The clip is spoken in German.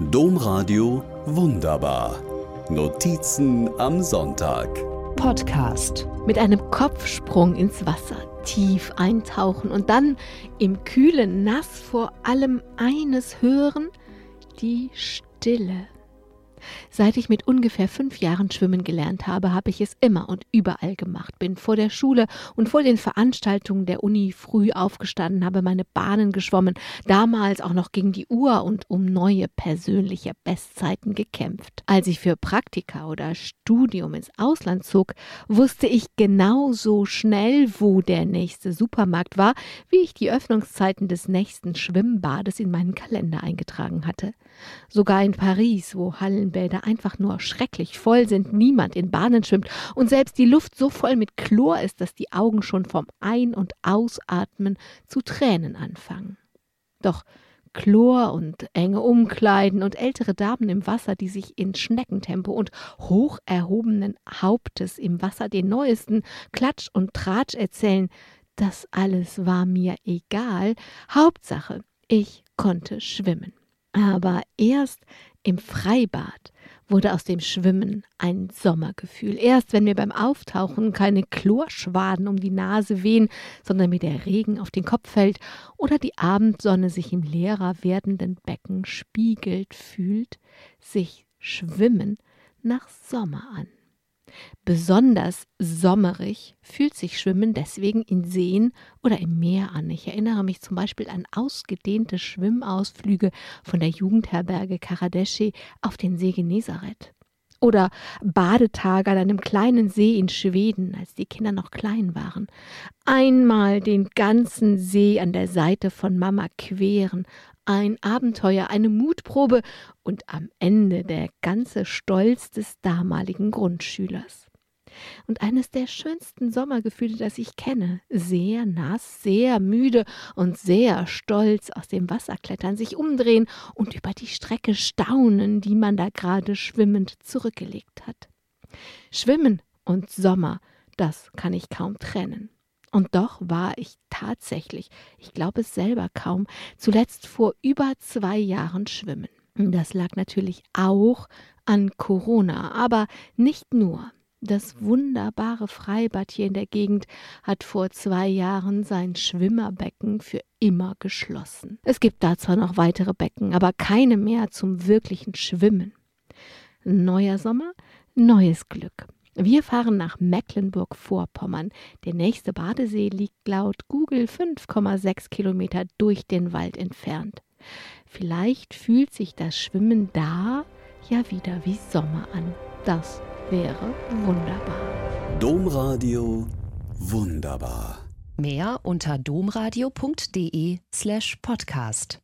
Domradio Wunderbar. Notizen am Sonntag. Podcast. Mit einem Kopfsprung ins Wasser, tief eintauchen und dann im kühlen Nass vor allem eines hören, die Stille. Seit ich mit ungefähr fünf Jahren schwimmen gelernt habe, habe ich es immer und überall gemacht. Bin vor der Schule und vor den Veranstaltungen der Uni früh aufgestanden, habe meine Bahnen geschwommen, damals auch noch gegen die Uhr und um neue persönliche Bestzeiten gekämpft. Als ich für Praktika oder Studium ins Ausland zog, wusste ich genauso schnell, wo der nächste Supermarkt war, wie ich die Öffnungszeiten des nächsten Schwimmbades in meinen Kalender eingetragen hatte. Sogar in Paris, wo Hallenbäder einfach nur schrecklich voll sind, niemand in Bahnen schwimmt und selbst die Luft so voll mit Chlor ist, dass die Augen schon vom Ein- und Ausatmen zu Tränen anfangen. Doch Chlor und enge Umkleiden und ältere Damen im Wasser, die sich in Schneckentempo und hoch erhobenen Hauptes im Wasser den neuesten Klatsch und Tratsch erzählen, das alles war mir egal. Hauptsache, ich konnte schwimmen. Aber erst im Freibad wurde aus dem Schwimmen ein Sommergefühl. Erst wenn mir beim Auftauchen keine Chlorschwaden um die Nase wehen, sondern mir der Regen auf den Kopf fällt oder die Abendsonne sich im leerer werdenden Becken spiegelt, fühlt sich Schwimmen nach Sommer an. Besonders sommerig fühlt sich Schwimmen deswegen in Seen oder im Meer an. Ich erinnere mich zum Beispiel an ausgedehnte Schwimmausflüge von der Jugendherberge Karadeschi auf den See Genezareth. Oder Badetage an einem kleinen See in Schweden, als die Kinder noch klein waren. Einmal den ganzen See an der Seite von Mama queren, ein Abenteuer, eine Mutprobe und am Ende der ganze Stolz des damaligen Grundschülers. Und eines der schönsten Sommergefühle, das ich kenne, sehr nass, sehr müde und sehr stolz aus dem Wasser klettern, sich umdrehen und über die Strecke staunen, die man da gerade schwimmend zurückgelegt hat. Schwimmen und Sommer, das kann ich kaum trennen. Und doch war ich tatsächlich, ich glaube es selber kaum, zuletzt vor über zwei Jahren schwimmen. Das lag natürlich auch an Corona, aber nicht nur. Das wunderbare Freibad hier in der Gegend hat vor zwei Jahren sein Schwimmerbecken für immer geschlossen. Es gibt da zwar noch weitere Becken, aber keine mehr zum wirklichen Schwimmen. Neuer Sommer, neues Glück. Wir fahren nach Mecklenburg-Vorpommern. Der nächste Badesee liegt laut Google 5,6 Kilometer durch den Wald entfernt. Vielleicht fühlt sich das Schwimmen da ja wieder wie Sommer an. Das wäre wunderbar. Domradio wunderbar. Mehr unter domradio.de slash podcast.